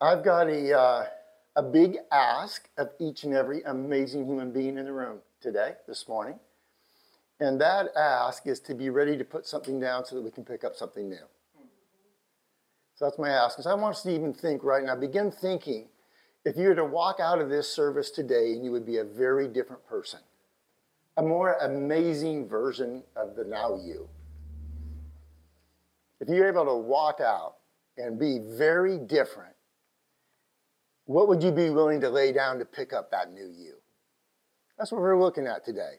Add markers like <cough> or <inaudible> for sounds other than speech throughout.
I've got a, uh, a big ask of each and every amazing human being in the room today, this morning. And that ask is to be ready to put something down so that we can pick up something new. So that's my ask. So I want us to even think right now, begin thinking if you were to walk out of this service today and you would be a very different person, a more amazing version of the now you. If you're able to walk out and be very different, what would you be willing to lay down to pick up that new you? That's what we're looking at today.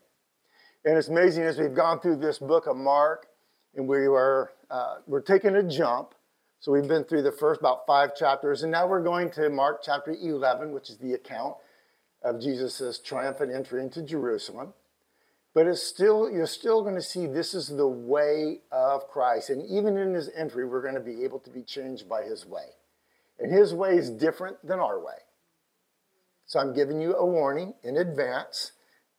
And it's amazing as we've gone through this book of Mark, and we were uh, we're taking a jump. So we've been through the first about five chapters, and now we're going to Mark chapter 11, which is the account of Jesus' triumphant entry into Jerusalem. But it's still, you're still going to see this is the way of Christ. And even in his entry, we're going to be able to be changed by his way. And his way is different than our way. So I'm giving you a warning in advance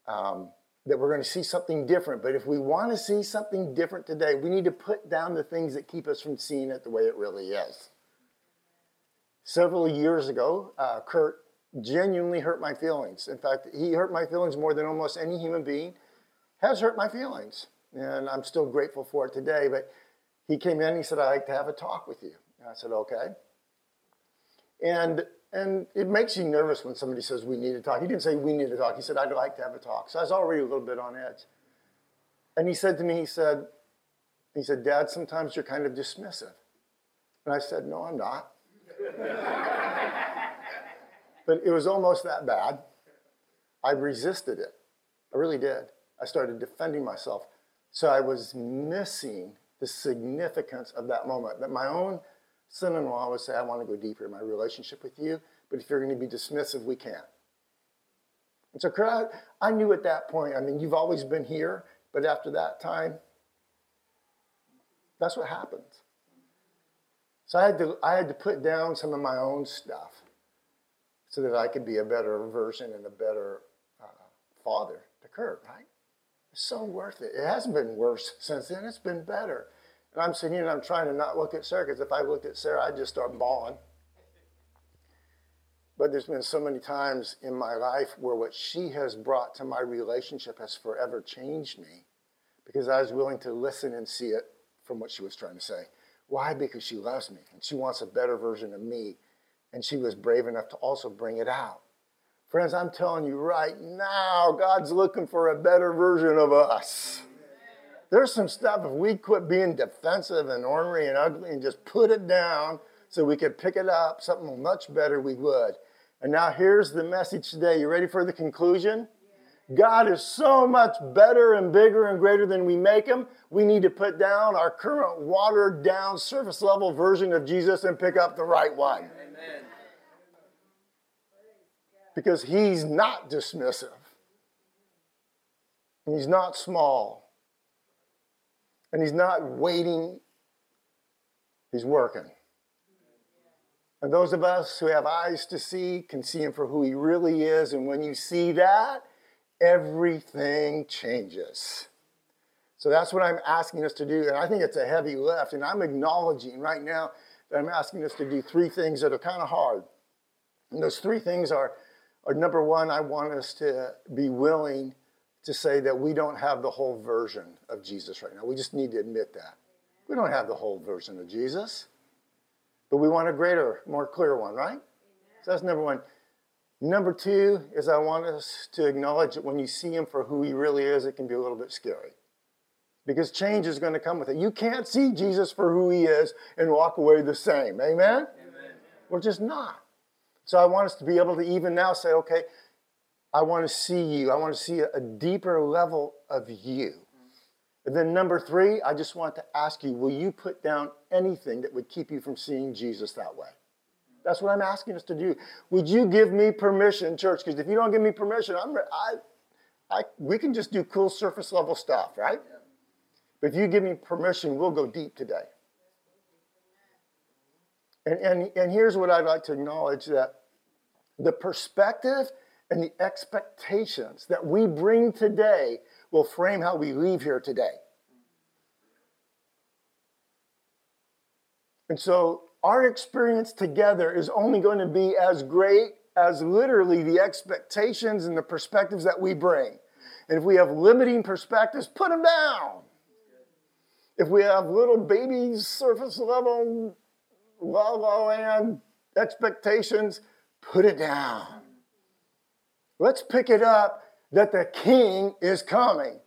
um, that we're going to see something different. But if we want to see something different today, we need to put down the things that keep us from seeing it the way it really is. Several years ago, uh, Kurt genuinely hurt my feelings. In fact, he hurt my feelings more than almost any human being has hurt my feelings. And I'm still grateful for it today. But he came in, and he said, I'd like to have a talk with you. And I said, okay. And and it makes you nervous when somebody says we need to talk. He didn't say we need to talk. He said, I'd like to have a talk. So I was already a little bit on edge. And he said to me, he said, he said, Dad, sometimes you're kind of dismissive. And I said, No, I'm not. <laughs> but it was almost that bad. I resisted it. I really did. I started defending myself. So I was missing the significance of that moment. That my own son in law would say, I want to go deeper in my relationship with you, but if you're going to be dismissive, we can't. And so Kurt, I knew at that point, I mean, you've always been here, but after that time, that's what happens. So I had to, I had to put down some of my own stuff so that I could be a better version and a better uh, father to Kurt, right? It's so worth it. It hasn't been worse since then, it's been better. And I'm sitting here and I'm trying to not look at Sarah because if I looked at Sarah, I'd just start bawling. But there's been so many times in my life where what she has brought to my relationship has forever changed me because I was willing to listen and see it from what she was trying to say. Why? Because she loves me and she wants a better version of me. And she was brave enough to also bring it out. Friends, I'm telling you right now, God's looking for a better version of us. There's some stuff, if we quit being defensive and ornery and ugly and just put it down so we could pick it up, something much better we would. And now here's the message today. You ready for the conclusion? God is so much better and bigger and greater than we make him. We need to put down our current watered down surface level version of Jesus and pick up the right one. Amen. Because he's not dismissive. And he's not small. And he's not waiting, he's working. And those of us who have eyes to see can see him for who he really is. And when you see that, everything changes. So that's what I'm asking us to do. And I think it's a heavy lift. And I'm acknowledging right now that I'm asking us to do three things that are kind of hard. And those three things are, are number one, I want us to be willing to say that we don't have the whole version of Jesus right now. We just need to admit that. We don't have the whole version of Jesus, but we want a greater, more clear one, right? So that's number one. Number two is I want us to acknowledge that when you see him for who he really is, it can be a little bit scary. Because change is going to come with it. You can't see Jesus for who he is and walk away the same. Amen? Amen. We're just not. So I want us to be able to even now say, okay, I want to see you. I want to see a, deeper level of you. And then, number three, I just want to ask you will you put down anything that would keep you from seeing Jesus that way? That's what I'm asking us to do. Would you give me permission, church? Because if you don't give me permission, I'm, I, I, we can just do cool surface level stuff, right? But if you give me permission, we'll go deep today. And, and, and here's what I'd like to acknowledge that the perspective and the expectations that we bring today will frame how we leave here today. And so our experience together is only going to be as great as literally the expectations and the perspectives that we bring. And if we have limiting perspectives, put them down. If we have little baby surface level, la la land expectations, put it down. Let's pick it up that the king is coming.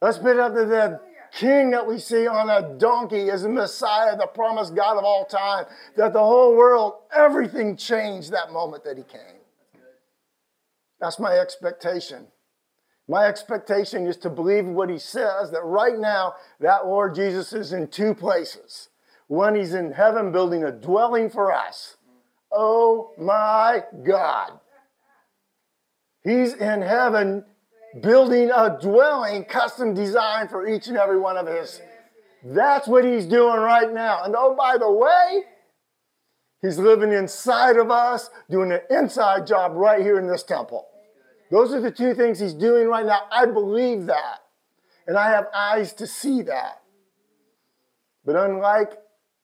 Let's pick up that the king that we see on a donkey is the Messiah, the promised God of all time. That the whole world, everything changed that moment that he came. That's my expectation. My expectation is to believe what he says that right now, that Lord Jesus is in two places. One, he's in heaven building a dwelling for us. Oh my God. He's in heaven building a dwelling custom designed for each and every one of his. That's what he's doing right now. And oh, by the way, he's living inside of us, doing an inside job right here in this temple. Those are the two things he's doing right now. I believe that. And I have eyes to see that. But unlike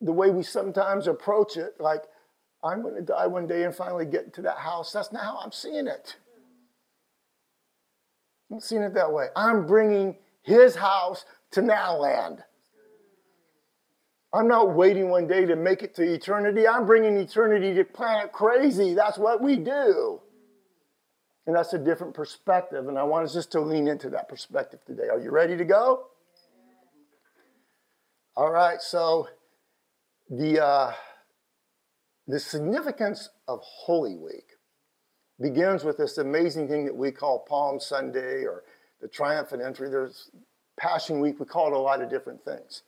the way we sometimes approach it, like, I'm going to die one day and finally get to that house, that's not how I'm seeing it. I'm seeing it that way. I'm bringing his house to Nowland. I'm not waiting one day to make it to eternity. I'm bringing eternity to planet crazy. That's what we do. And that's a different perspective. And I want us just to lean into that perspective today. Are you ready to go? All right. So the uh, the significance of Holy Week begins with this amazing thing that we call Palm Sunday or the triumphant entry. There's Passion Week. We call it a lot of different things.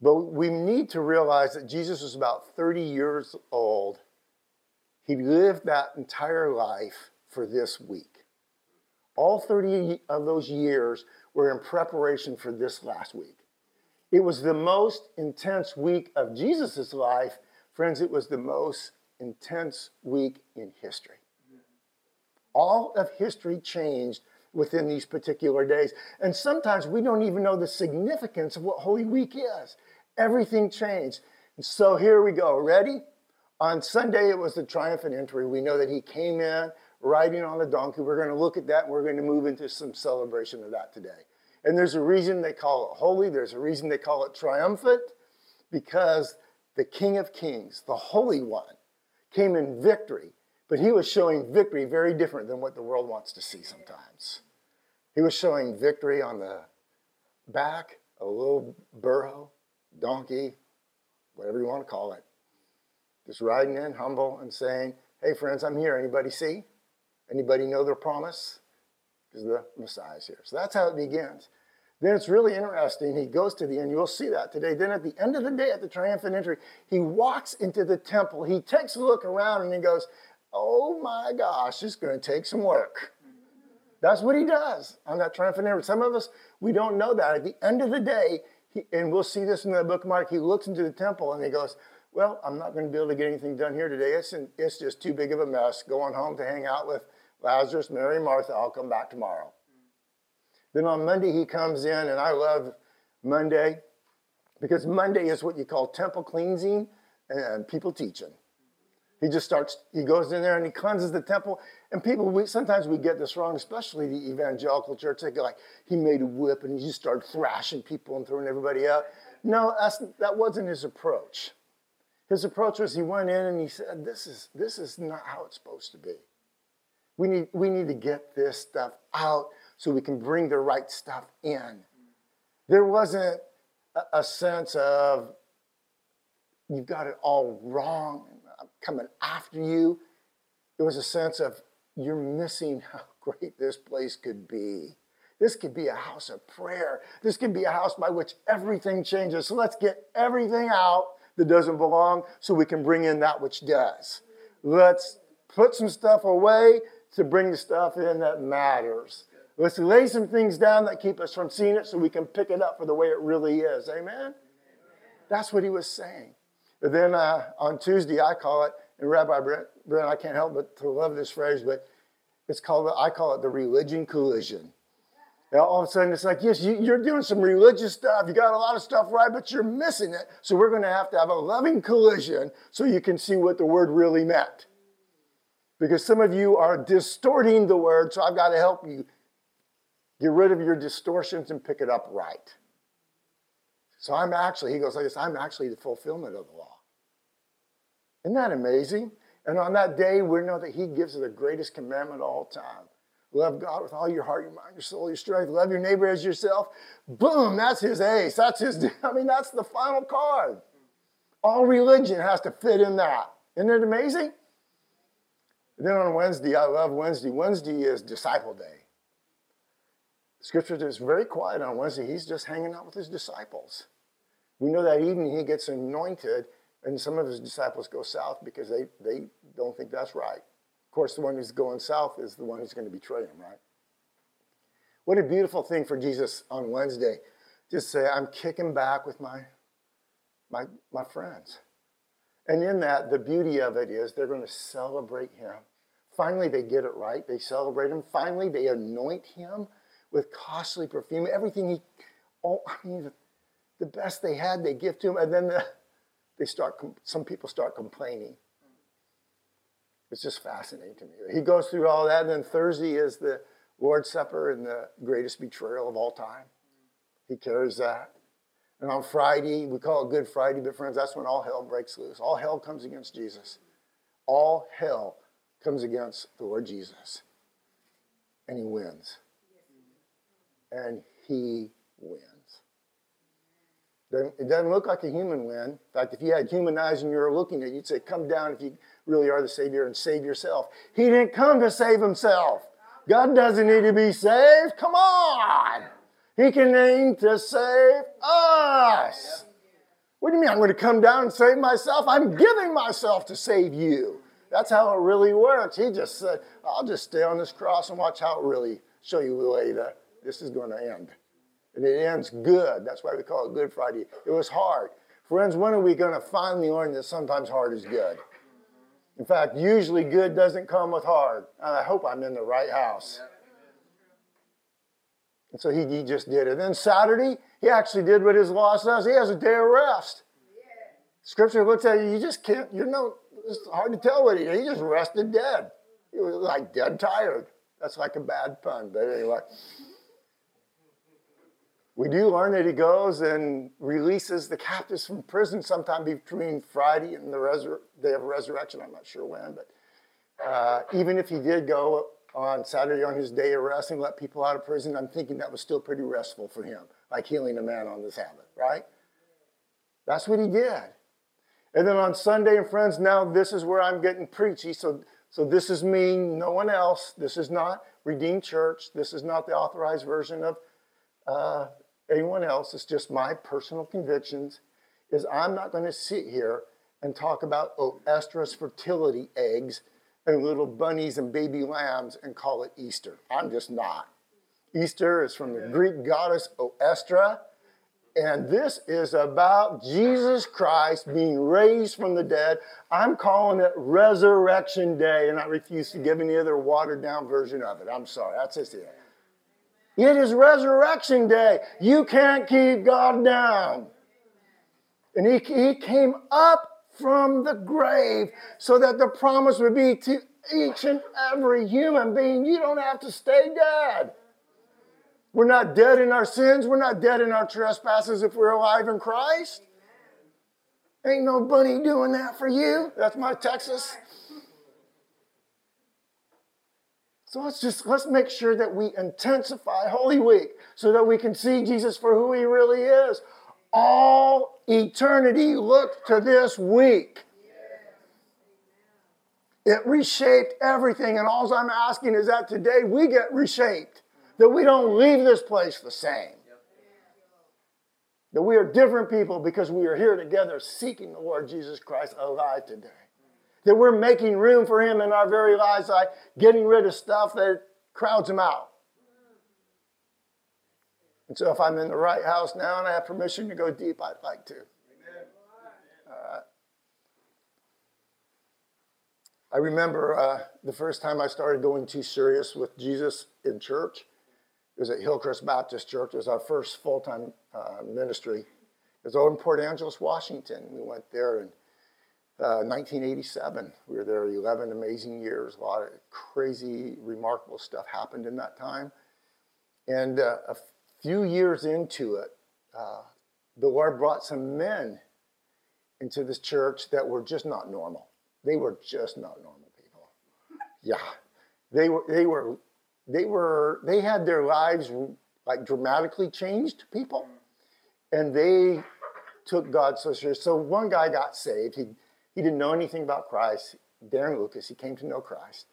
But we need to realize that Jesus was about 30 years old. He lived that entire life for this week. All 30 of those years were in preparation for this last week. It was the most intense week of Jesus' life. Friends, it was the most intense week in history. All of history changed within these particular days. And sometimes we don't even know the significance of what Holy Week is. Everything changed. And so here we go. Ready? On Sunday, it was the triumphant entry. We know that he came in riding on a donkey. We're going to look at that and we're going to move into some celebration of that today. And there's a reason they call it holy, there's a reason they call it triumphant, because the King of Kings, the Holy One, came in victory, but he was showing victory very different than what the world wants to see sometimes. He was showing victory on the back, a little burro, donkey, whatever you want to call it. Just riding in, humble, and saying, Hey, friends, I'm here. Anybody see? Anybody know their promise? Because the Messiah's here. So that's how it begins. Then it's really interesting. He goes to the end. You'll see that today. Then at the end of the day, at the triumphant entry, he walks into the temple. He takes a look around and he goes, Oh my gosh, it's going to take some work. That's what he does on that triumphant entry. Some of us, we don't know that. At the end of the day, he, and we'll see this in the book Mark, he looks into the temple and he goes, Well, I'm not going to be able to get anything done here today. It's, it's just too big of a mess. Going home to hang out with Lazarus, Mary, Martha, I'll come back tomorrow. Then on Monday, he comes in, and I love Monday because Monday is what you call temple cleansing and people teaching. He just starts, he goes in there and he cleanses the temple. And people, we, sometimes we get this wrong, especially the evangelical church. They go like, he made a whip and he just started thrashing people and throwing everybody out. No, that wasn't his approach. His approach was he went in and he said, this is, this is not how it's supposed to be. We need, we need to get this stuff out so we can bring the right stuff in. There wasn't a, a sense of, you've got it all wrong, coming after you. There was a sense of, you're missing how <laughs> great this place could be. This could be a house of prayer. This could be a house by which everything changes. So let's get everything out that doesn't belong so we can bring in that which does. Let's put some stuff away to bring the stuff in that matters. Let's lay some things down that keep us from seeing it so we can pick it up for the way it really is. Amen? That's what he was saying. Then uh, on Tuesday, I call it, and Rabbi Brent, Brent, I can't help but to love this phrase, but it's called, I call it the religion collision. And all of a sudden, it's like, yes, you, you're doing some religious stuff. You got a lot of stuff right, but you're missing it. So we're going to have to have a loving collision so you can see what the word really meant. Because some of you are distorting the word, so I've got to help you get rid of your distortions and pick it up right. So I'm actually, he goes like this, I'm actually the fulfillment of the law. Isn't that amazing? And on that day, we know that he gives us the greatest commandment of all time. Love God with all your heart, your mind, your soul, your strength. Love your neighbor as yourself. Boom, that's his ace. That's his, <laughs> I mean, that's the final card. All religion has to fit in that. Isn't it amazing? Then on Wednesday, I love Wednesday. Wednesday is disciple day. Scripture is very quiet on Wednesday. He's just hanging out with his disciples. We know that evening he gets anointed, and some of his disciples go south because they, they don't think that's right. Of course, the one who's going south is the one who's going to betray him, right? What a beautiful thing for Jesus on Wednesday. Just say, I'm kicking back with my, my, my friends. And in that, the beauty of it is they're going to celebrate him. Finally, they get it right. They celebrate him. Finally, they anoint him with costly perfume. Everything he, oh, I mean, the best they had, they give to him. And then the, they start, some people start complaining. It's just fascinating to me. He goes through all that. And then Thursday is the Lord's Supper and the greatest betrayal of all time. He carries that. And on Friday, we call it Good Friday, but friends, that's when all hell breaks loose. All hell comes against Jesus. All hell comes against the Lord Jesus. And he wins. And he wins. It doesn't look like a human win. In fact, if you had human eyes and you were looking at it, you'd say, Come down if you really are the Savior and save yourself. He didn't come to save himself. God doesn't need to be saved. Come on. He can came to save us. What do you mean I'm going to come down and save myself? I'm giving myself to save you. That's how it really works. He just said, I'll just stay on this cross and watch how it really show you the way that this is going to end. And it ends good. That's why we call it Good Friday. It was hard. Friends, when are we going to finally learn that sometimes hard is good? In fact, usually good doesn't come with hard. I hope I'm in the right house. And so he, he just did it. Then Saturday, he actually did what his law says. He has a day of rest. Scripture looks at you, you just can't, you know, it's hard to tell what he did. He just rested dead. He was like dead tired. That's like a bad pun, but anyway. We do learn that he goes and releases the captives from prison sometime between Friday and the resur- day of resurrection. I'm not sure when, but uh, even if he did go on Saturday on his day of rest and let people out of prison, I'm thinking that was still pretty restful for him, like healing a man on the Sabbath, right? That's what he did. And then on Sunday, and friends, now this is where I'm getting preachy. So, so this is me, no one else. This is not Redeem Church. This is not the authorized version of uh, anyone else. It's just my personal convictions. Is I'm not going to sit here and talk about oh, oestrus fertility eggs and little bunnies and baby lambs and call it Easter. I'm just not. Easter is from the Greek goddess Oestra, and this is about Jesus Christ being raised from the dead. I'm calling it Resurrection Day, and I refuse to give any other watered down version of it. I'm sorry, that's just it. It is Resurrection Day. You can't keep God down. And he, he came up from the grave so that the promise would be to each and every human being you don't have to stay dead. We're not dead in our sins, we're not dead in our trespasses if we're alive in Christ. Ain't no bunny doing that for you. That's my Texas. So let's just let's make sure that we intensify Holy Week so that we can see Jesus for who he really is all eternity looked to this week. It reshaped everything, and all I'm asking is that today we get reshaped, that we don't leave this place the same. That we are different people because we are here together seeking the Lord Jesus Christ alive today. That we're making room for Him in our very lives by getting rid of stuff that crowds Him out. And so if I'm in the right house now and I have permission to go deep, I'd like to. Right. I remember uh, the first time I started going too serious with Jesus in church. It was at Hillcrest Baptist Church. It was our first full time uh, ministry. It was over in Port Angeles, Washington. We went there in uh, 1987. We were there 11 amazing years. A lot of crazy, remarkable stuff happened in that time. And uh, a few years into it, uh, the Lord brought some men into this church that were just not normal. They were just not normal people. Yeah, they were. They were. They were. They had their lives like dramatically changed. People, and they took God so serious. So one guy got saved. He he didn't know anything about Christ. Darren Lucas. He came to know Christ,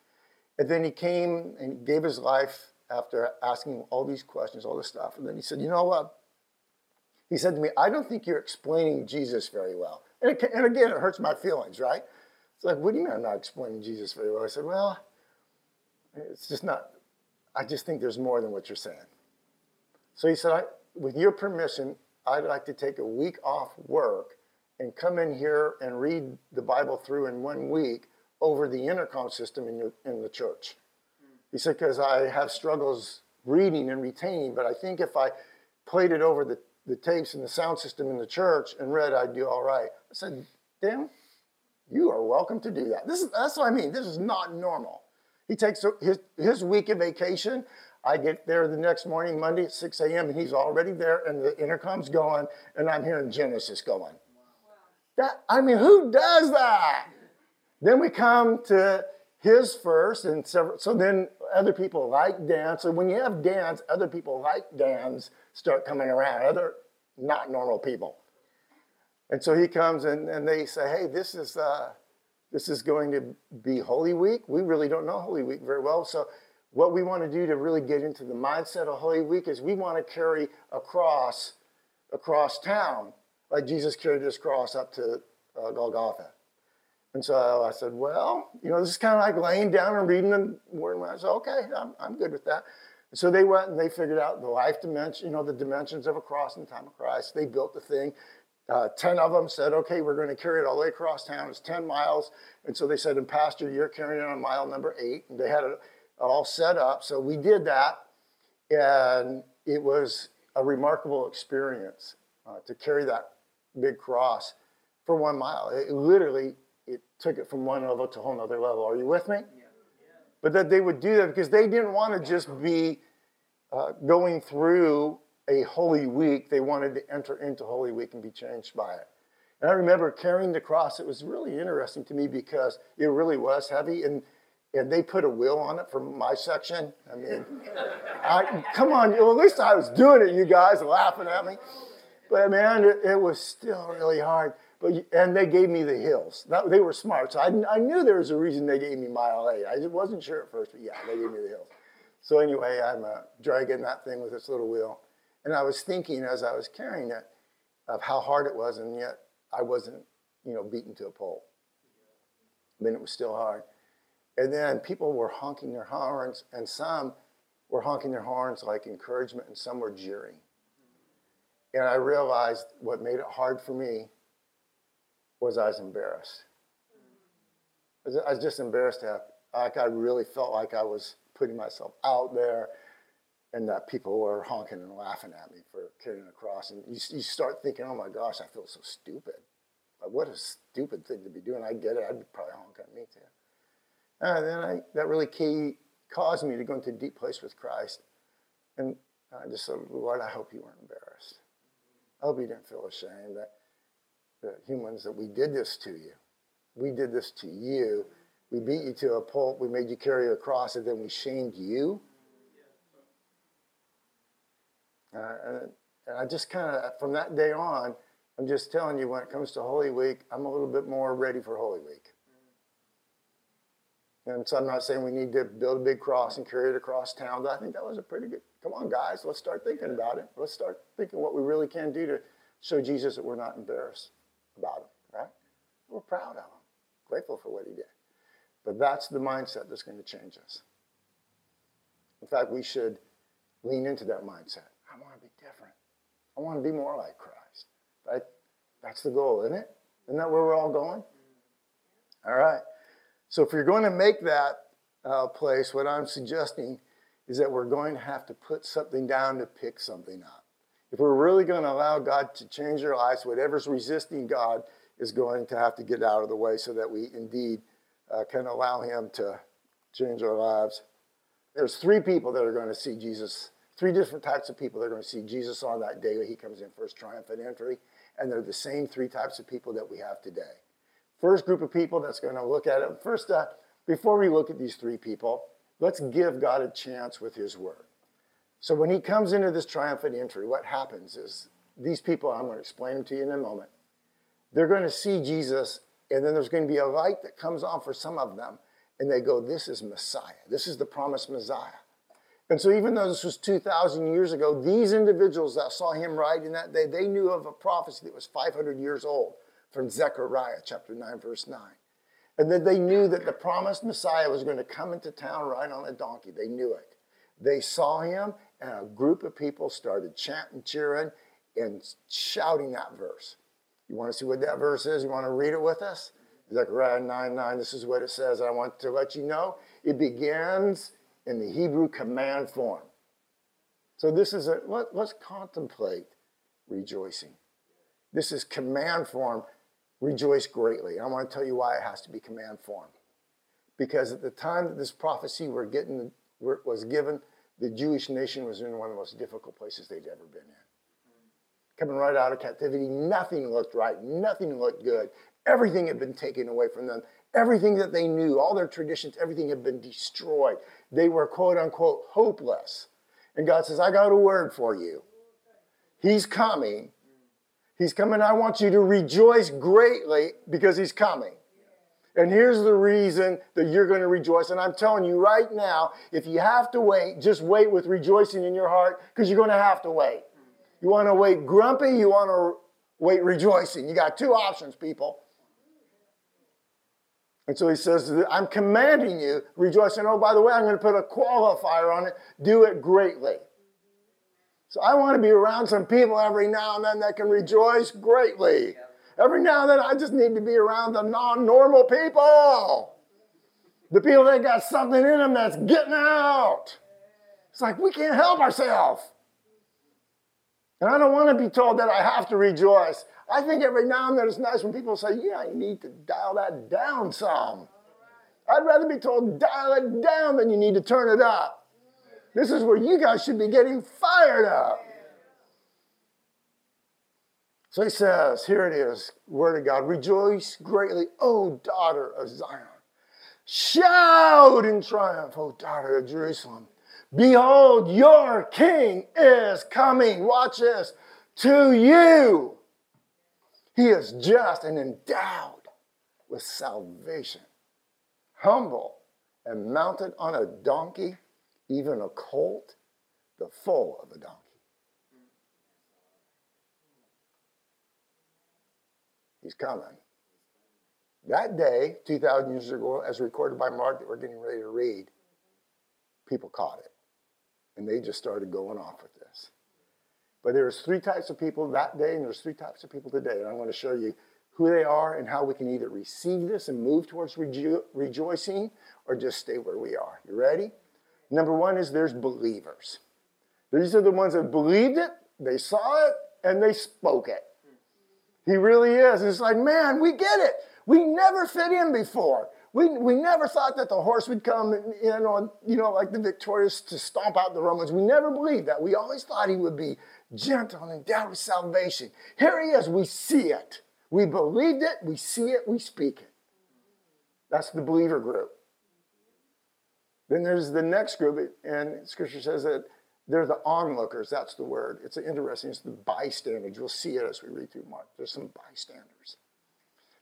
and then he came and gave his life after asking all these questions, all this stuff. And then he said, "You know what?" He said to me, "I don't think you're explaining Jesus very well." And, it, and again, it hurts my feelings, right? It's like, what do you mean I'm not explaining Jesus very well? I said, well, it's just not, I just think there's more than what you're saying. So he said, with your permission, I'd like to take a week off work and come in here and read the Bible through in one week over the intercom system in, your, in the church. He said, because I have struggles reading and retaining, but I think if I played it over the the tapes and the sound system in the church and read, I'd do all right. I said, Dan, you are welcome to do that. This is, that's what I mean. This is not normal. He takes his, his week of vacation. I get there the next morning, Monday at 6 a.m., and he's already there, and the intercom's going, and I'm hearing Genesis going. That, I mean, who does that? Then we come to his first, and several, so then other people like Dan's. So when you have Dan's, other people like Dan's start coming around, other not normal people. And so he comes and, and they say, hey, this is, uh, this is going to be Holy Week. We really don't know Holy Week very well. So what we want to do to really get into the mindset of Holy Week is we want to carry a cross across town, like Jesus carried his cross up to uh, Golgotha. And so I said, well, you know, this is kind of like laying down and reading the word. I said, okay, I'm, I'm good with that. So they went and they figured out the life dimension, you know, the dimensions of a cross in the time of Christ. They built the thing. Uh, 10 of them said, okay, we're going to carry it all the way across town. It's 10 miles. And so they said, and Pastor, you're carrying it on mile number eight. And they had it all set up. So we did that. And it was a remarkable experience uh, to carry that big cross for one mile. It literally, it took it from one level to a whole other level. Are you with me? Yeah but that they would do that because they didn't want to just be uh, going through a Holy Week. They wanted to enter into Holy Week and be changed by it. And I remember carrying the cross. It was really interesting to me because it really was heavy. And, and they put a wheel on it for my section. I mean, I, come on, well, at least I was doing it, you guys laughing at me. But man, it, it was still really hard. But, and they gave me the hills. That, they were smart. So I, I knew there was a reason they gave me mile eight. I wasn't sure at first, but yeah, they gave me the hills. So anyway, I'm uh, dragging that thing with this little wheel. And I was thinking as I was carrying it of how hard it was, and yet I wasn't, you know, beaten to a pulp. I mean, it was still hard. And then people were honking their horns, and some were honking their horns like encouragement, and some were jeering. And I realized what made it hard for me was I was embarrassed. I was just embarrassed to have, like I really felt like I was putting myself out there and that people were honking and laughing at me for carrying a cross. And you, you start thinking, oh my gosh, I feel so stupid. Like, what a stupid thing to be doing. I get it. I'd probably honk at me too. And then I, that really key caused me to go into a deep place with Christ. And I just said, Lord, I hope you weren't embarrassed. I hope you didn't feel ashamed. That the humans that we did this to you. We did this to you. We beat you to a pulp. We made you carry a cross, and then we shamed you. Uh, and, and I just kind of, from that day on, I'm just telling you, when it comes to Holy Week, I'm a little bit more ready for Holy Week. And so I'm not saying we need to build a big cross and carry it across town, but I think that was a pretty good. Come on, guys, let's start thinking about it. Let's start thinking what we really can do to show Jesus that we're not embarrassed about him, right? We're proud of him, grateful for what he did. But that's the mindset that's going to change us. In fact, we should lean into that mindset. I want to be different. I want to be more like Christ. Right? That's the goal, isn't it? Isn't that where we're all going? All right. So if you're going to make that uh, place, what I'm suggesting is that we're going to have to put something down to pick something up. If we're really going to allow God to change our lives, whatever's resisting God is going to have to get out of the way so that we indeed uh, can allow Him to change our lives. There's three people that are going to see Jesus, three different types of people that are going to see Jesus on that day that He comes in first triumphant entry, and they're the same three types of people that we have today. First group of people that's going to look at it. First, uh, before we look at these three people, let's give God a chance with His Word. So when He comes into this triumphant entry, what happens is these people, I'm going to explain them to you in a moment, they're going to see Jesus, and then there's going to be a light that comes on for some of them, and they go, This is Messiah. This is the promised Messiah. And so, even though this was 2,000 years ago, these individuals that saw him ride in that day, they knew of a prophecy that was 500 years old from Zechariah chapter 9, verse 9. And then they knew that the promised Messiah was going to come into town right on a donkey. They knew it. They saw him, and a group of people started chanting, cheering, and shouting that verse. You want to see what that verse is? You want to read it with us? Zechariah 9 9, this is what it says. I want to let you know it begins in the Hebrew command form. So this is a, let, let's contemplate rejoicing. This is command form rejoice greatly. I want to tell you why it has to be command form. Because at the time that this prophecy were getting, was given, the Jewish nation was in one of the most difficult places they'd ever been in. Coming right out of captivity, nothing looked right, nothing looked good. Everything had been taken away from them. Everything that they knew, all their traditions, everything had been destroyed. They were quote unquote hopeless. And God says, I got a word for you. He's coming He's coming. I want you to rejoice greatly because he's coming. And here's the reason that you're going to rejoice. And I'm telling you right now, if you have to wait, just wait with rejoicing in your heart because you're going to have to wait. You want to wait grumpy, you want to wait rejoicing. You got two options, people. And so he says, I'm commanding you, rejoice. And oh, by the way, I'm going to put a qualifier on it do it greatly. So I want to be around some people every now and then that can rejoice greatly. Every now and then, I just need to be around the non normal people. The people that got something in them that's getting out. It's like we can't help ourselves. And I don't want to be told that I have to rejoice. I think every now and then it's nice when people say, Yeah, you need to dial that down some. I'd rather be told dial it down than you need to turn it up. This is where you guys should be getting fired up. So he says, here it is, word of God, rejoice greatly, O daughter of Zion. Shout in triumph, O daughter of Jerusalem. Behold, your king is coming. Watch this. To you. He is just and endowed with salvation, humble and mounted on a donkey even a colt, the foal of a donkey. He's coming. That day, 2,000 years ago, as recorded by Mark that we're getting ready to read, people caught it. And they just started going off with this. But there's three types of people that day, and there's three types of people today. And I'm going to show you who they are and how we can either receive this and move towards rejo- rejoicing or just stay where we are. You ready? Number one is there's believers. These are the ones that believed it, they saw it, and they spoke it. He really is. It's like, man, we get it. We never fit in before. We, we never thought that the horse would come in on, you know, like the victorious to stomp out the Romans. We never believed that. We always thought he would be gentle and endowed with salvation. Here he is. We see it. We believed it. We see it. We speak it. That's the believer group. Then there's the next group, and Scripture says that they're the onlookers. That's the word. It's interesting. It's the bystanders. You'll see it as we read through Mark. There's some bystanders.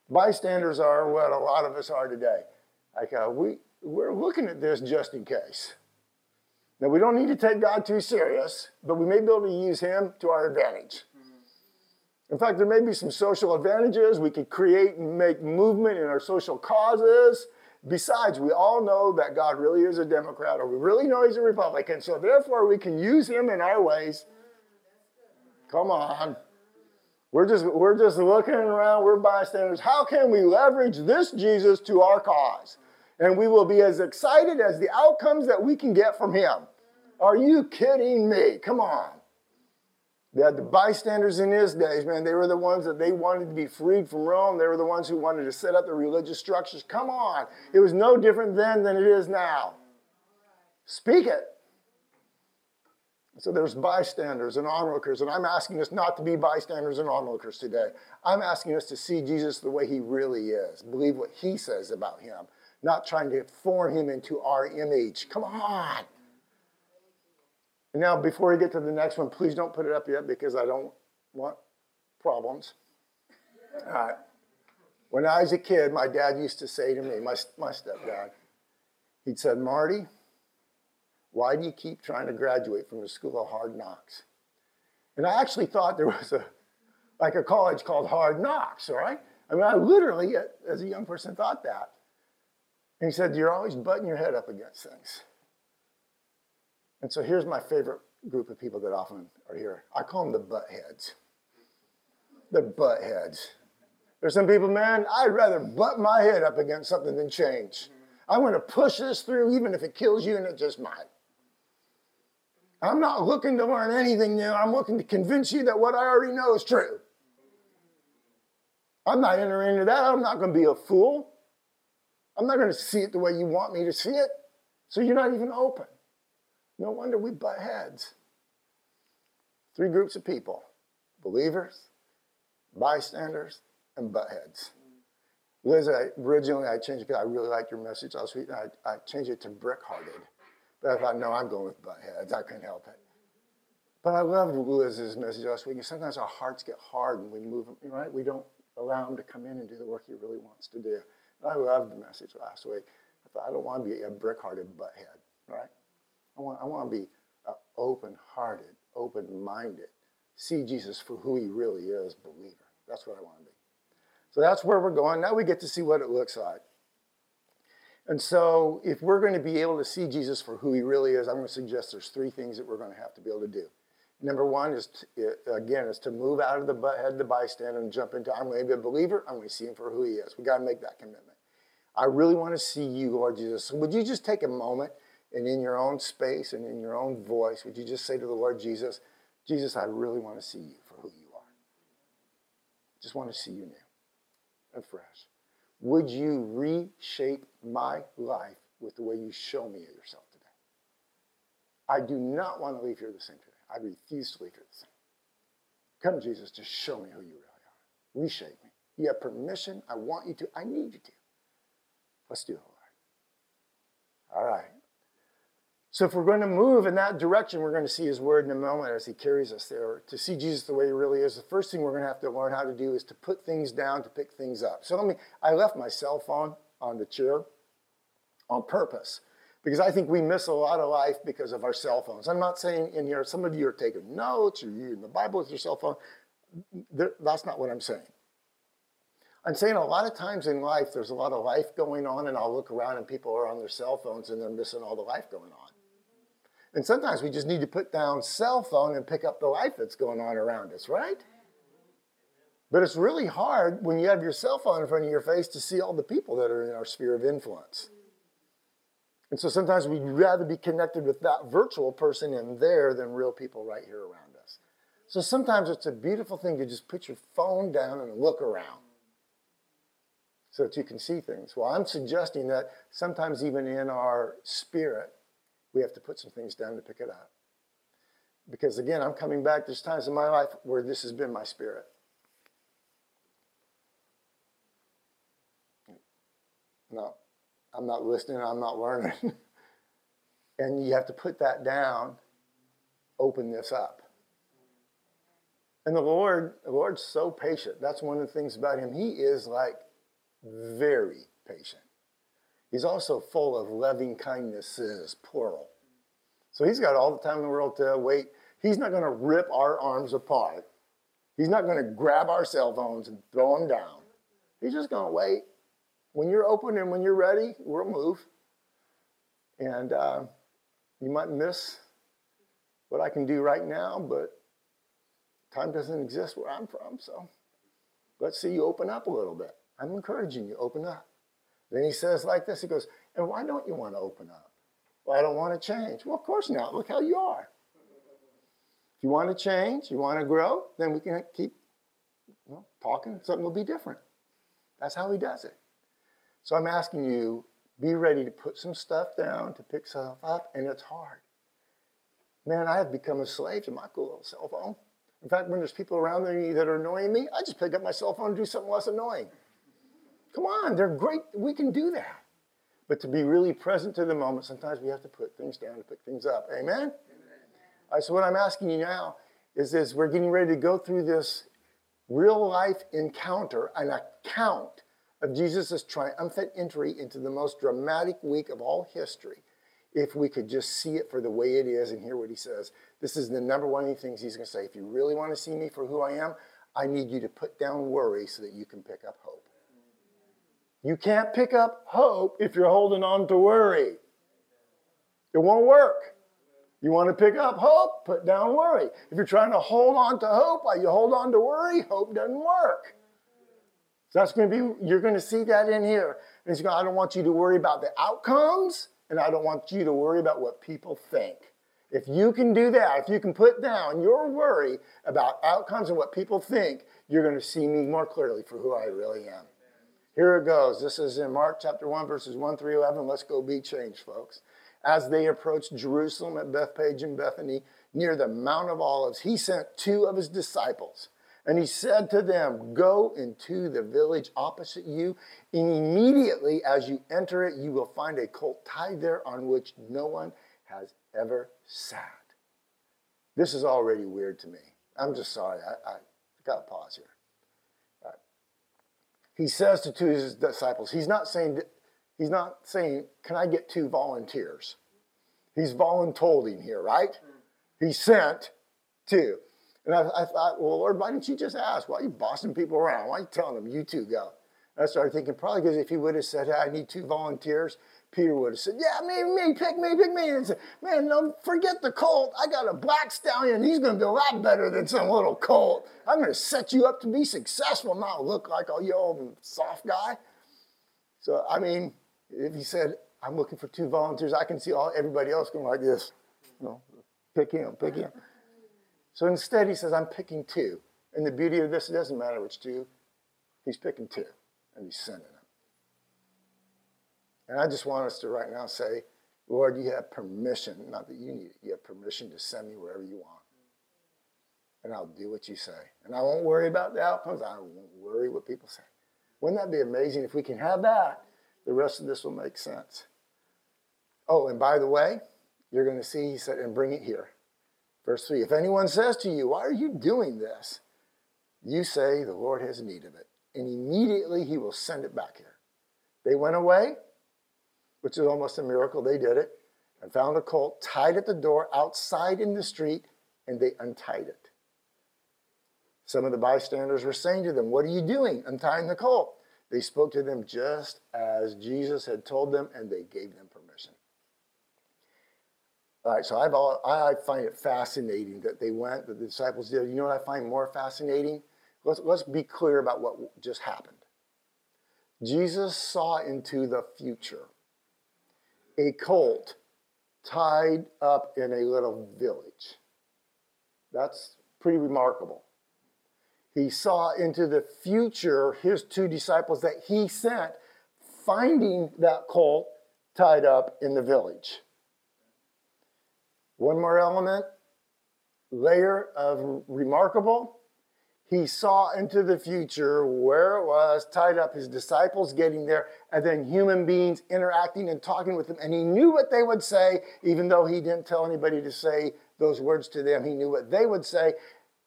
Bystanders are what a lot of us are today. Like uh, we we're looking at this just in case. Now we don't need to take God too serious, but we may be able to use Him to our advantage. In fact, there may be some social advantages. We could create and make movement in our social causes. Besides, we all know that God really is a Democrat, or we really know He's a Republican, so therefore we can use Him in our ways. Come on. We're just, we're just looking around, we're bystanders. How can we leverage this Jesus to our cause? And we will be as excited as the outcomes that we can get from Him. Are you kidding me? Come on. They had the bystanders in his days, man. They were the ones that they wanted to be freed from Rome. They were the ones who wanted to set up the religious structures. Come on. It was no different then than it is now. Speak it. So there's bystanders and onlookers, and I'm asking us not to be bystanders and onlookers today. I'm asking us to see Jesus the way he really is, believe what he says about him, not trying to form him into our image. Come on. And now, before we get to the next one, please don't put it up yet because I don't want problems. All right. When I was a kid, my dad used to say to me, my, my stepdad, he'd said, Marty, why do you keep trying to graduate from the school of hard knocks? And I actually thought there was a like a college called Hard Knocks, all right? I mean, I literally, as a young person, thought that. And he said, You're always butting your head up against things. And so here's my favorite group of people that often are here. I call them the butt heads. The butt heads. There's some people, man, I'd rather butt my head up against something than change. I'm going to push this through, even if it kills you, and it just might. I'm not looking to learn anything new. I'm looking to convince you that what I already know is true. I'm not entering into that. I'm not going to be a fool. I'm not going to see it the way you want me to see it. So you're not even open. No wonder we butt heads. Three groups of people believers, bystanders, and butt heads. Liz, I, originally I changed it because I really liked your message last week. I, I changed it to brick hearted. But I thought, no, I'm going with butt heads. I couldn't help it. But I loved Liz's message last week. Sometimes our hearts get hard and we move them, right? We don't allow him to come in and do the work he really wants to do. And I loved the message last week. I thought, I don't want to be a brick hearted butthead, right? I want, I want to be uh, open hearted, open minded, see Jesus for who he really is, believer. That's what I want to be. So that's where we're going. Now we get to see what it looks like. And so, if we're going to be able to see Jesus for who he really is, I'm going to suggest there's three things that we're going to have to be able to do. Number one is, to, again, is to move out of the butt head the bystander and jump into, I'm going to be a believer. I'm going to see him for who he is. We got to make that commitment. I really want to see you, Lord Jesus. So would you just take a moment and in your own space and in your own voice, would you just say to the Lord Jesus, Jesus, I really want to see you for who you are. Just want to see you new and fresh. Would you reshape my life with the way you show me yourself today? I do not want to leave here the same today. I refuse to leave here the same. Come, Jesus, just show me who you really are. Reshape me. You have permission. I want you to. I need you to. Let's do it, Lord. All right. So if we're going to move in that direction, we're going to see his word in a moment as he carries us there. To see Jesus the way he really is, the first thing we're going to have to learn how to do is to put things down, to pick things up. So let me, I left my cell phone on the chair on purpose because I think we miss a lot of life because of our cell phones. I'm not saying in here, some of you are taking notes or you're in the Bible with your cell phone. That's not what I'm saying. I'm saying a lot of times in life, there's a lot of life going on, and I'll look around and people are on their cell phones and they're missing all the life going on. And sometimes we just need to put down cell phone and pick up the life that's going on around us, right? But it's really hard when you have your cell phone in front of your face to see all the people that are in our sphere of influence. And so sometimes we'd rather be connected with that virtual person in there than real people right here around us. So sometimes it's a beautiful thing to just put your phone down and look around so that you can see things. Well, I'm suggesting that sometimes even in our spirit, we have to put some things down to pick it up. Because again, I'm coming back. There's times in my life where this has been my spirit. No, I'm not listening, I'm not learning. <laughs> and you have to put that down, open this up. And the Lord, the Lord's so patient. That's one of the things about him. He is like very patient. He's also full of loving kindnesses, plural. So he's got all the time in the world to wait. He's not going to rip our arms apart. He's not going to grab our cell phones and throw them down. He's just going to wait. When you're open and when you're ready, we'll move. And uh, you might miss what I can do right now, but time doesn't exist where I'm from. So let's see you open up a little bit. I'm encouraging you, open up. Then he says like this, he goes, and why don't you want to open up? Well, I don't want to change. Well, of course not. Look how you are. If you want to change, you want to grow, then we can keep you know, talking. Something will be different. That's how he does it. So I'm asking you, be ready to put some stuff down, to pick stuff up, and it's hard. Man, I have become a slave to my cool little cell phone. In fact, when there's people around me that are annoying me, I just pick up my cell phone and do something less annoying. Come on, they're great. We can do that. But to be really present to the moment, sometimes we have to put things down to pick things up. Amen? Amen. Right, so what I'm asking you now is this we're getting ready to go through this real life encounter, an account of Jesus' triumphant entry into the most dramatic week of all history if we could just see it for the way it is and hear what he says. This is the number one things he's going to say. If you really want to see me for who I am, I need you to put down worry so that you can pick up hope. You can't pick up hope if you're holding on to worry. It won't work. You want to pick up hope, put down worry. If you're trying to hold on to hope while you hold on to worry, hope doesn't work. So that's going to be, you're going to see that in here. And going, I don't want you to worry about the outcomes, and I don't want you to worry about what people think. If you can do that, if you can put down your worry about outcomes and what people think, you're going to see me more clearly for who I really am. Here it goes. This is in Mark chapter 1, verses 1 through 11. Let's go be changed, folks. As they approached Jerusalem at Bethphage and Bethany near the Mount of Olives, he sent two of his disciples. And he said to them, Go into the village opposite you, and immediately as you enter it, you will find a colt tied there on which no one has ever sat. This is already weird to me. I'm just sorry. I, I got to pause here. He says to two of his disciples, he's not saying, he's not saying, can I get two volunteers? He's voluntolding here, right? He sent two. And I, I, thought, well, Lord, why didn't you just ask? Why are you bossing people around? Why are you telling them, you two go? And I started thinking, probably because if he would have said, hey, I need two volunteers, Peter would have said, yeah, me, me, pick me, pick me. And said, man, no, forget the colt. I got a black stallion. He's going to do a lot better than some little colt. I'm going to set you up to be successful, not look like a you old soft guy. So, I mean, if he said, I'm looking for two volunteers, I can see all everybody else going like this. You know, pick him, pick him. So instead, he says, I'm picking two. And the beauty of this, it doesn't matter which two, he's picking two, and he's sending them. And I just want us to right now say, Lord, you have permission, not that you need it, you have permission to send me wherever you want. And I'll do what you say. And I won't worry about the outcomes. I won't worry what people say. Wouldn't that be amazing? If we can have that, the rest of this will make sense. Oh, and by the way, you're going to see, he said, and bring it here. Verse 3 If anyone says to you, Why are you doing this? You say, The Lord has need of it. And immediately he will send it back here. They went away, which is almost a miracle. They did it and found a colt tied at the door outside in the street, and they untied it. Some of the bystanders were saying to them, What are you doing untying the colt? They spoke to them just as Jesus had told them, and they gave them permission. All right, so all, I find it fascinating that they went, that the disciples did. You know what I find more fascinating? Let's, let's be clear about what just happened. Jesus saw into the future a colt tied up in a little village. That's pretty remarkable. He saw into the future his two disciples that he sent finding that colt tied up in the village. One more element, layer of remarkable. He saw into the future where it was, tied up his disciples getting there, and then human beings interacting and talking with them. And he knew what they would say, even though he didn't tell anybody to say those words to them. He knew what they would say.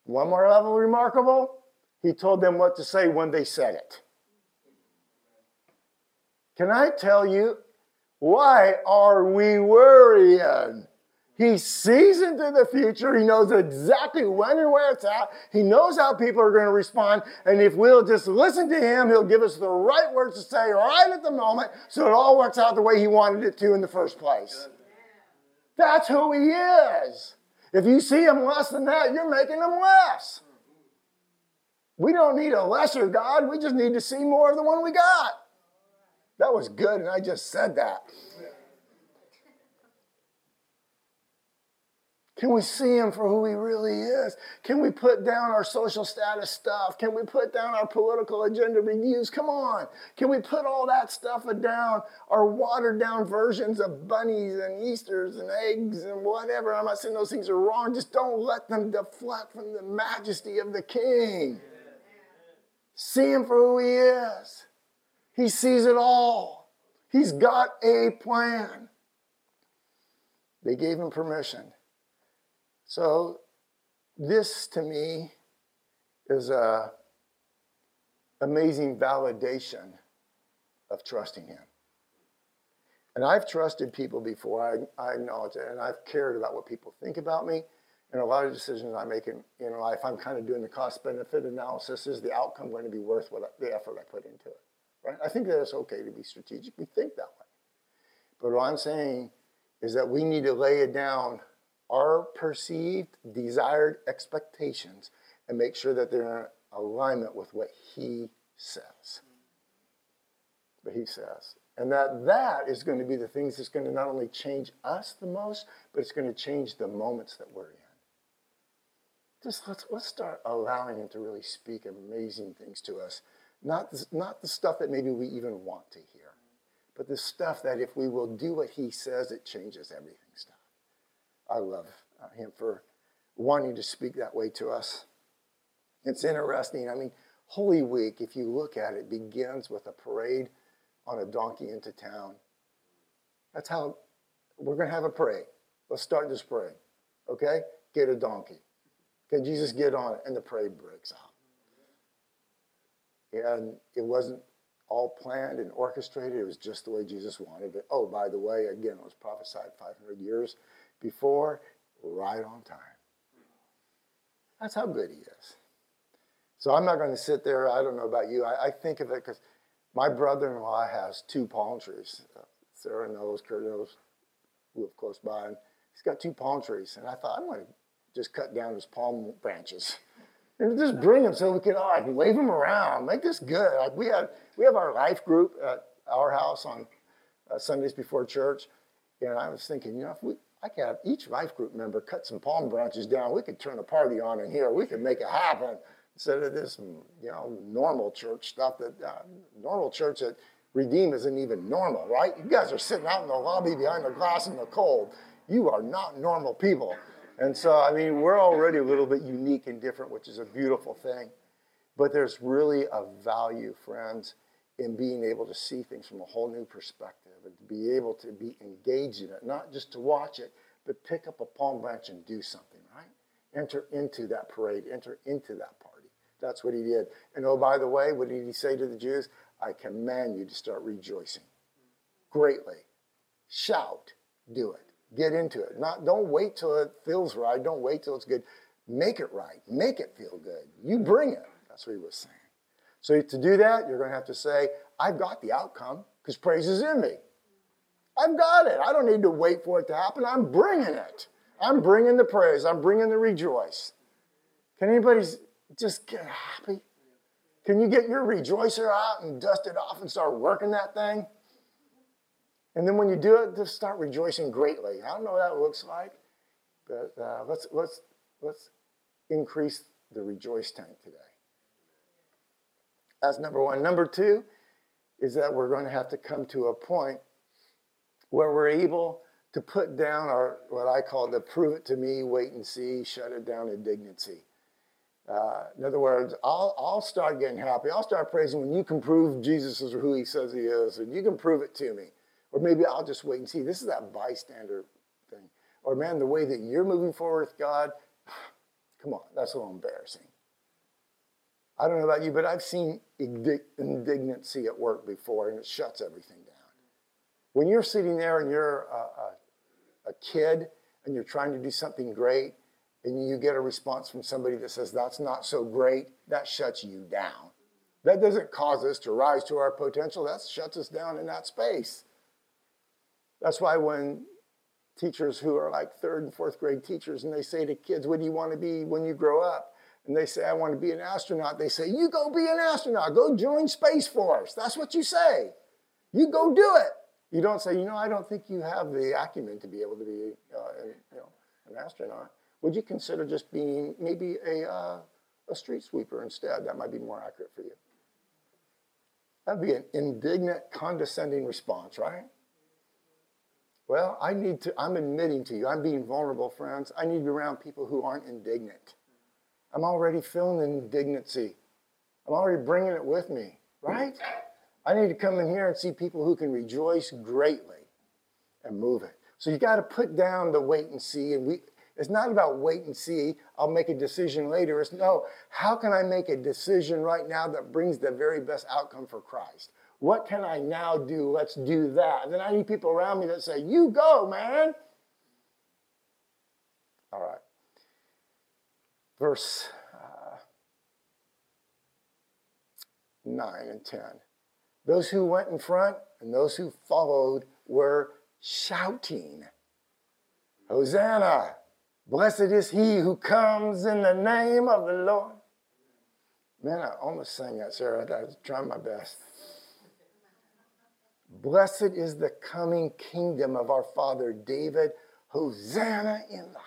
One more level remarkable, he told them what to say when they said it. Can I tell you, why are we worrying? He sees into the future. He knows exactly when and where it's at. He knows how people are going to respond. And if we'll just listen to him, he'll give us the right words to say right at the moment so it all works out the way he wanted it to in the first place. That's who he is. If you see him less than that, you're making him less. We don't need a lesser God. We just need to see more of the one we got. That was good, and I just said that. Can we see him for who he really is? Can we put down our social status stuff? Can we put down our political agenda reviews? Come on. Can we put all that stuff down, our watered down versions of bunnies and Easters and eggs and whatever? I'm not saying those things are wrong. Just don't let them deflect from the majesty of the king. See him for who he is. He sees it all. He's got a plan. They gave him permission. So, this to me is a amazing validation of trusting Him. And I've trusted people before, I, I acknowledge it, and I've cared about what people think about me. And a lot of decisions I make in, in life, I'm kind of doing the cost benefit analysis. Is the outcome going to be worth what I, the effort I put into it? Right? I think that it's okay to be strategic. We think that way. But what I'm saying is that we need to lay it down our perceived desired expectations and make sure that they're in alignment with what he says. What he says. And that that is going to be the things that's going to not only change us the most, but it's going to change the moments that we're in. Just let's, let's start allowing him to really speak amazing things to us. Not not the stuff that maybe we even want to hear, but the stuff that if we will do what he says, it changes everything. I love uh, him for wanting to speak that way to us. It's interesting. I mean, Holy Week, if you look at it, begins with a parade on a donkey into town. That's how we're going to have a parade. Let's start this parade. Okay? Get a donkey. Can Jesus get on it? And the parade breaks out. And it wasn't all planned and orchestrated. It was just the way Jesus wanted it. Oh, by the way, again, it was prophesied 500 years before, right on time. That's how good he is. So I'm not going to sit there. I don't know about you. I, I think of it because my brother-in-law has two palm trees. Sarah knows, Kurt knows, who live close by. And he's got two palm trees. And I thought, I'm going to just cut down his palm branches. And just bring them so we can, oh, I can wave them around. Make this good. Like we have, we have our life group at our house on uh, Sundays before church. And I was thinking, you know, if we, I could have each life group member cut some palm branches down. We could turn a party on in here. We could make it happen instead of this, you know, normal church stuff that uh, normal church that Redeem isn't even normal, right? You guys are sitting out in the lobby behind the glass in the cold. You are not normal people. And so, I mean, we're already a little bit unique and different, which is a beautiful thing. But there's really a value, friends, in being able to see things from a whole new perspective and to be able to be engaged in it, not just to watch it, but pick up a palm branch and do something, right? Enter into that parade, enter into that party. That's what he did. And oh, by the way, what did he say to the Jews? I command you to start rejoicing greatly. Shout, do it. Get into it. Not don't wait till it feels right. Don't wait till it's good. Make it right. Make it feel good. You bring it. That's what he was saying. So to do that, you're going to have to say, I've got the outcome because praise is in me. I've got it. I don't need to wait for it to happen. I'm bringing it. I'm bringing the praise. I'm bringing the rejoice. Can anybody just get happy? Can you get your rejoicer out and dust it off and start working that thing? And then when you do it, just start rejoicing greatly. I don't know what that looks like, but uh, let's, let's, let's increase the rejoice tank today. That's number one. Number two is that we're going to have to come to a point where we're able to put down our what I call the prove it to me, wait and see, shut it down indignancy. Uh, in other words, I'll, I'll start getting happy. I'll start praising when you can prove Jesus is who he says he is, and you can prove it to me. Or maybe I'll just wait and see. This is that bystander thing. Or, man, the way that you're moving forward with God, <sighs> come on, that's a little embarrassing. I don't know about you, but I've seen indignancy at work before, and it shuts everything down. When you're sitting there and you're a, a, a kid and you're trying to do something great, and you get a response from somebody that says, That's not so great, that shuts you down. That doesn't cause us to rise to our potential, that shuts us down in that space. That's why when teachers who are like third and fourth grade teachers and they say to kids, What do you want to be when you grow up? And they say, I want to be an astronaut, they say, You go be an astronaut. Go join Space Force. That's what you say. You go do it. You don't say, You know, I don't think you have the acumen to be able to be uh, an, you know, an astronaut. Would you consider just being maybe a, uh, a street sweeper instead? That might be more accurate for you. That'd be an indignant, condescending response, right? Well, I need to, I'm admitting to you, I'm being vulnerable, friends. I need to be around people who aren't indignant. I'm already feeling indignancy. I'm already bringing it with me, right? I need to come in here and see people who can rejoice greatly and move it. So you got to put down the wait and see. And we, it's not about wait and see, I'll make a decision later. It's no, how can I make a decision right now that brings the very best outcome for Christ? What can I now do? Let's do that. And then I need people around me that say, You go, man. All right. Verse uh, 9 and 10. Those who went in front and those who followed were shouting, Hosanna! Blessed is he who comes in the name of the Lord. Man, I almost sang that, Sarah. I was trying my best. Blessed is the coming kingdom of our father David. Hosanna in the.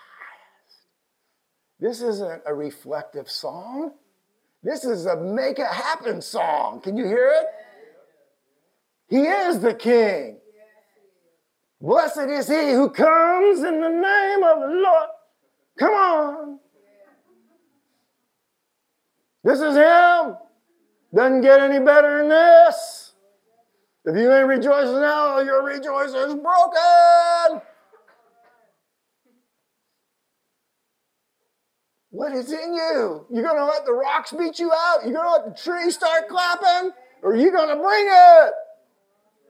This isn't a reflective song. This is a make it happen song. Can you hear it? He is the king. Blessed is he who comes in the name of the Lord. Come on. This is him. Doesn't get any better than this. If you ain't rejoicing now, your rejoicing is broken. What is in you? You're gonna let the rocks beat you out? You're gonna let the trees start clapping? Or are you gonna bring it?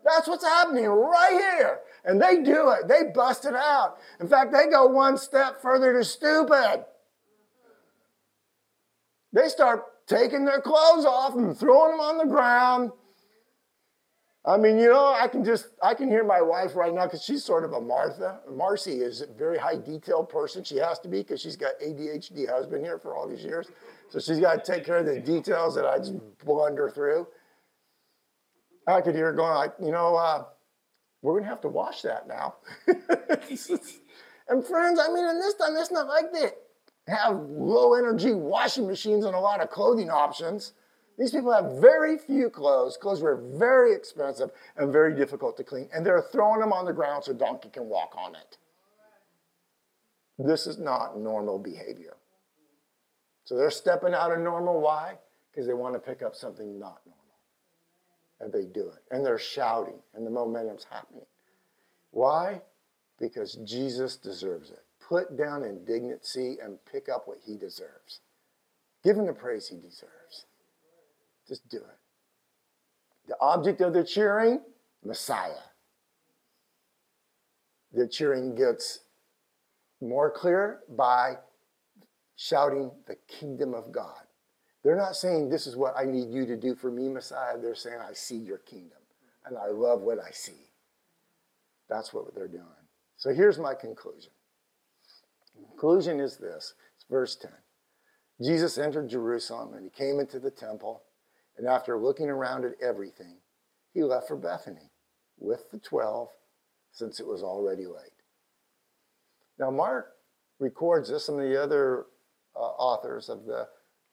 That's what's happening right here. And they do it. They bust it out. In fact, they go one step further to stupid. They start taking their clothes off and throwing them on the ground I mean, you know, I can just, I can hear my wife right now because she's sort of a Martha. Marcy is a very high detail person. She has to be because she's got ADHD husband here for all these years. So she's got to take care of the details that I just blunder through. I could hear her going like, you know, uh, we're to have to wash that now. <laughs> and friends, I mean, in this time, it's not like they have low energy washing machines and a lot of clothing options. These people have very few clothes. Clothes were very expensive and very difficult to clean. And they're throwing them on the ground so donkey can walk on it. This is not normal behavior. So they're stepping out of normal. Why? Because they want to pick up something not normal. And they do it. And they're shouting, and the momentum's happening. Why? Because Jesus deserves it. Put down indignancy and pick up what he deserves. Give him the praise he deserves. Just do it. The object of their cheering, Messiah. Their cheering gets more clear by shouting the kingdom of God. They're not saying, This is what I need you to do for me, Messiah. They're saying, I see your kingdom and I love what I see. That's what they're doing. So here's my conclusion. conclusion is this it's verse 10. Jesus entered Jerusalem and he came into the temple. And after looking around at everything, he left for Bethany with the 12 since it was already late. Now, Mark records this, of the other uh, authors of the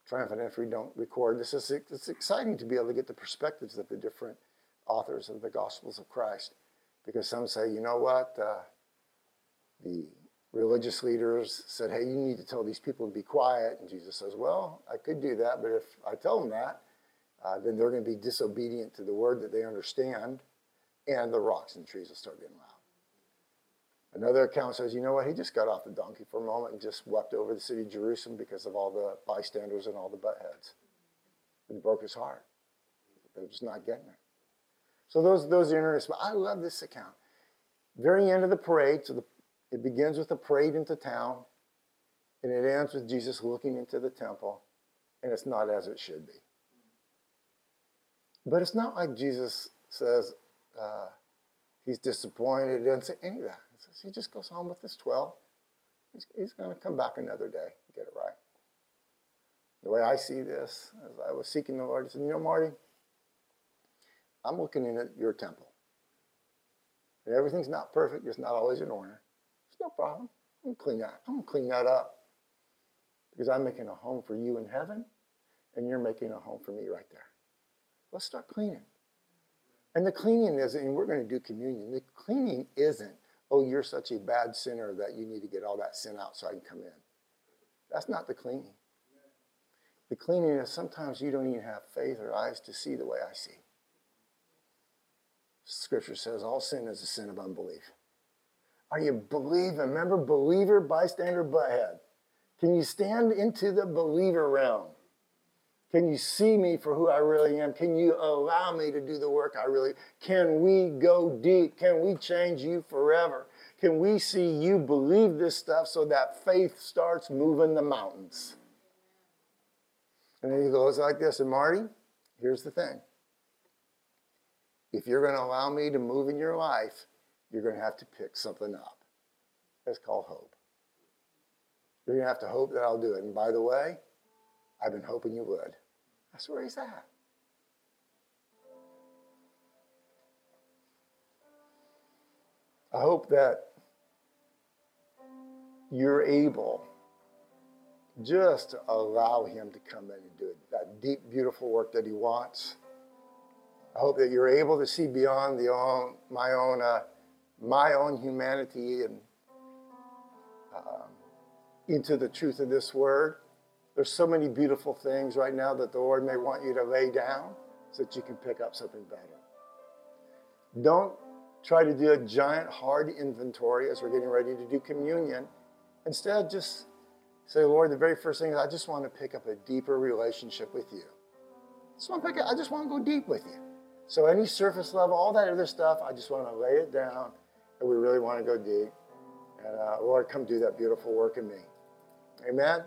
Triumphant Entry don't record this. It's, it's exciting to be able to get the perspectives of the different authors of the Gospels of Christ because some say, you know what, uh, the religious leaders said, hey, you need to tell these people to be quiet. And Jesus says, well, I could do that, but if I tell them that, uh, then they're going to be disobedient to the word that they understand, and the rocks and trees will start getting loud. Another account says, you know what, he just got off the donkey for a moment and just wept over the city of Jerusalem because of all the bystanders and all the butt heads. It broke his heart. They're just not getting it. So those, those are interesting. I love this account. Very end of the parade, so the, it begins with a parade into town, and it ends with Jesus looking into the temple, and it's not as it should be. But it's not like Jesus says uh, he's disappointed. He doesn't say any of that. He, says he just goes home with his 12. He's, he's going to come back another day and get it right. The way I see this, as I was seeking the Lord, he said, You know, Marty, I'm looking in at your temple. And everything's not perfect, it's not always in order. It's no problem. I'm gonna clean that. I'm gonna clean that up because I'm making a home for you in heaven, and you're making a home for me right there. Let's start cleaning. And the cleaning isn't, and we're going to do communion. The cleaning isn't, oh, you're such a bad sinner that you need to get all that sin out so I can come in. That's not the cleaning. The cleaning is sometimes you don't even have faith or eyes to see the way I see. Scripture says all sin is a sin of unbelief. Are you believing? Remember, believer, bystander, butthead. Can you stand into the believer realm? Can you see me for who I really am? Can you allow me to do the work I really? Can we go deep? Can we change you forever? Can we see you believe this stuff so that faith starts moving the mountains? And then he goes like this, and Marty, here's the thing. If you're going to allow me to move in your life, you're going to have to pick something up. It's called hope. You're going to have to hope that I'll do it. And by the way, I've been hoping you would. That's where he's at. I hope that you're able just to allow him to come in and do it, that deep, beautiful work that he wants. I hope that you're able to see beyond the own, my own, uh, my own humanity and um, into the truth of this word. There's so many beautiful things right now that the Lord may want you to lay down so that you can pick up something better. Don't try to do a giant hard inventory as we're getting ready to do communion. Instead, just say, Lord, the very first thing is I just want to pick up a deeper relationship with you. I just want to pick up, I just want to go deep with you. So any surface level, all that other stuff, I just want to lay it down, and we really want to go deep. And uh, Lord, come do that beautiful work in me. Amen.